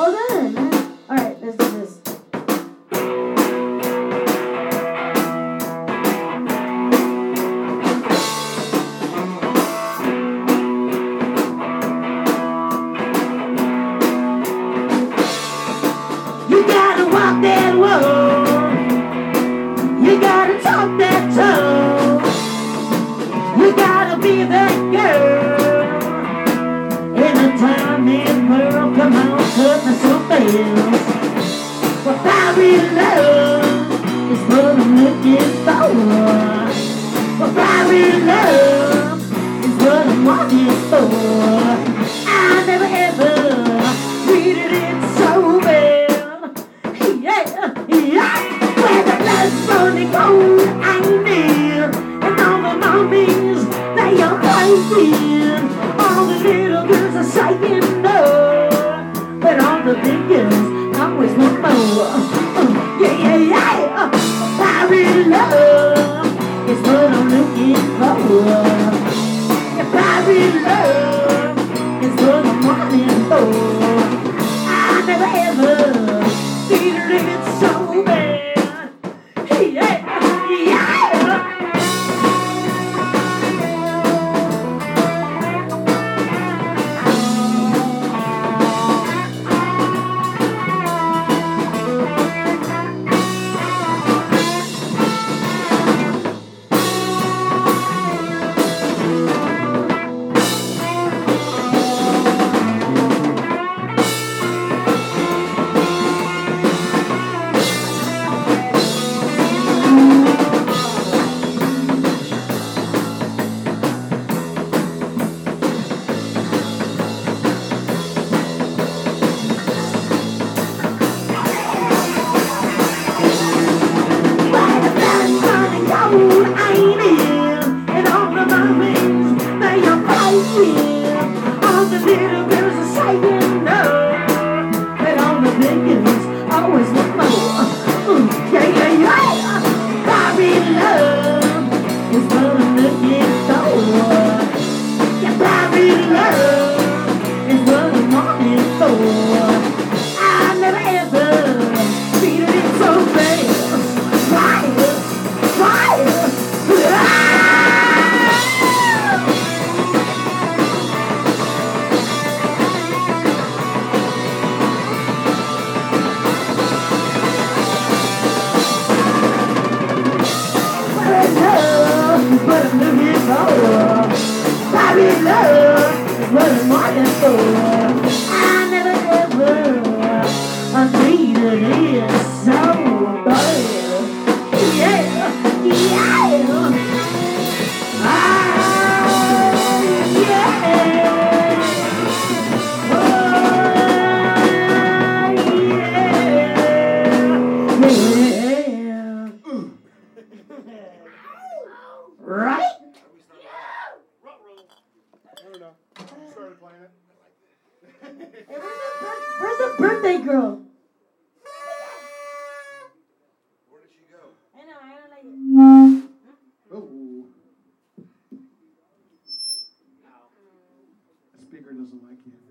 Well done. Alright, let's do this. You gotta walk that walk. You gotta talk that talk. You gotta be there. love of super Well, I'll be in love. you. is burning his soul. I be love, burning my soul. Right? Where's, the, birthday girl? Where did she go? I know, I don't like it. Oh. The speaker doesn't like you.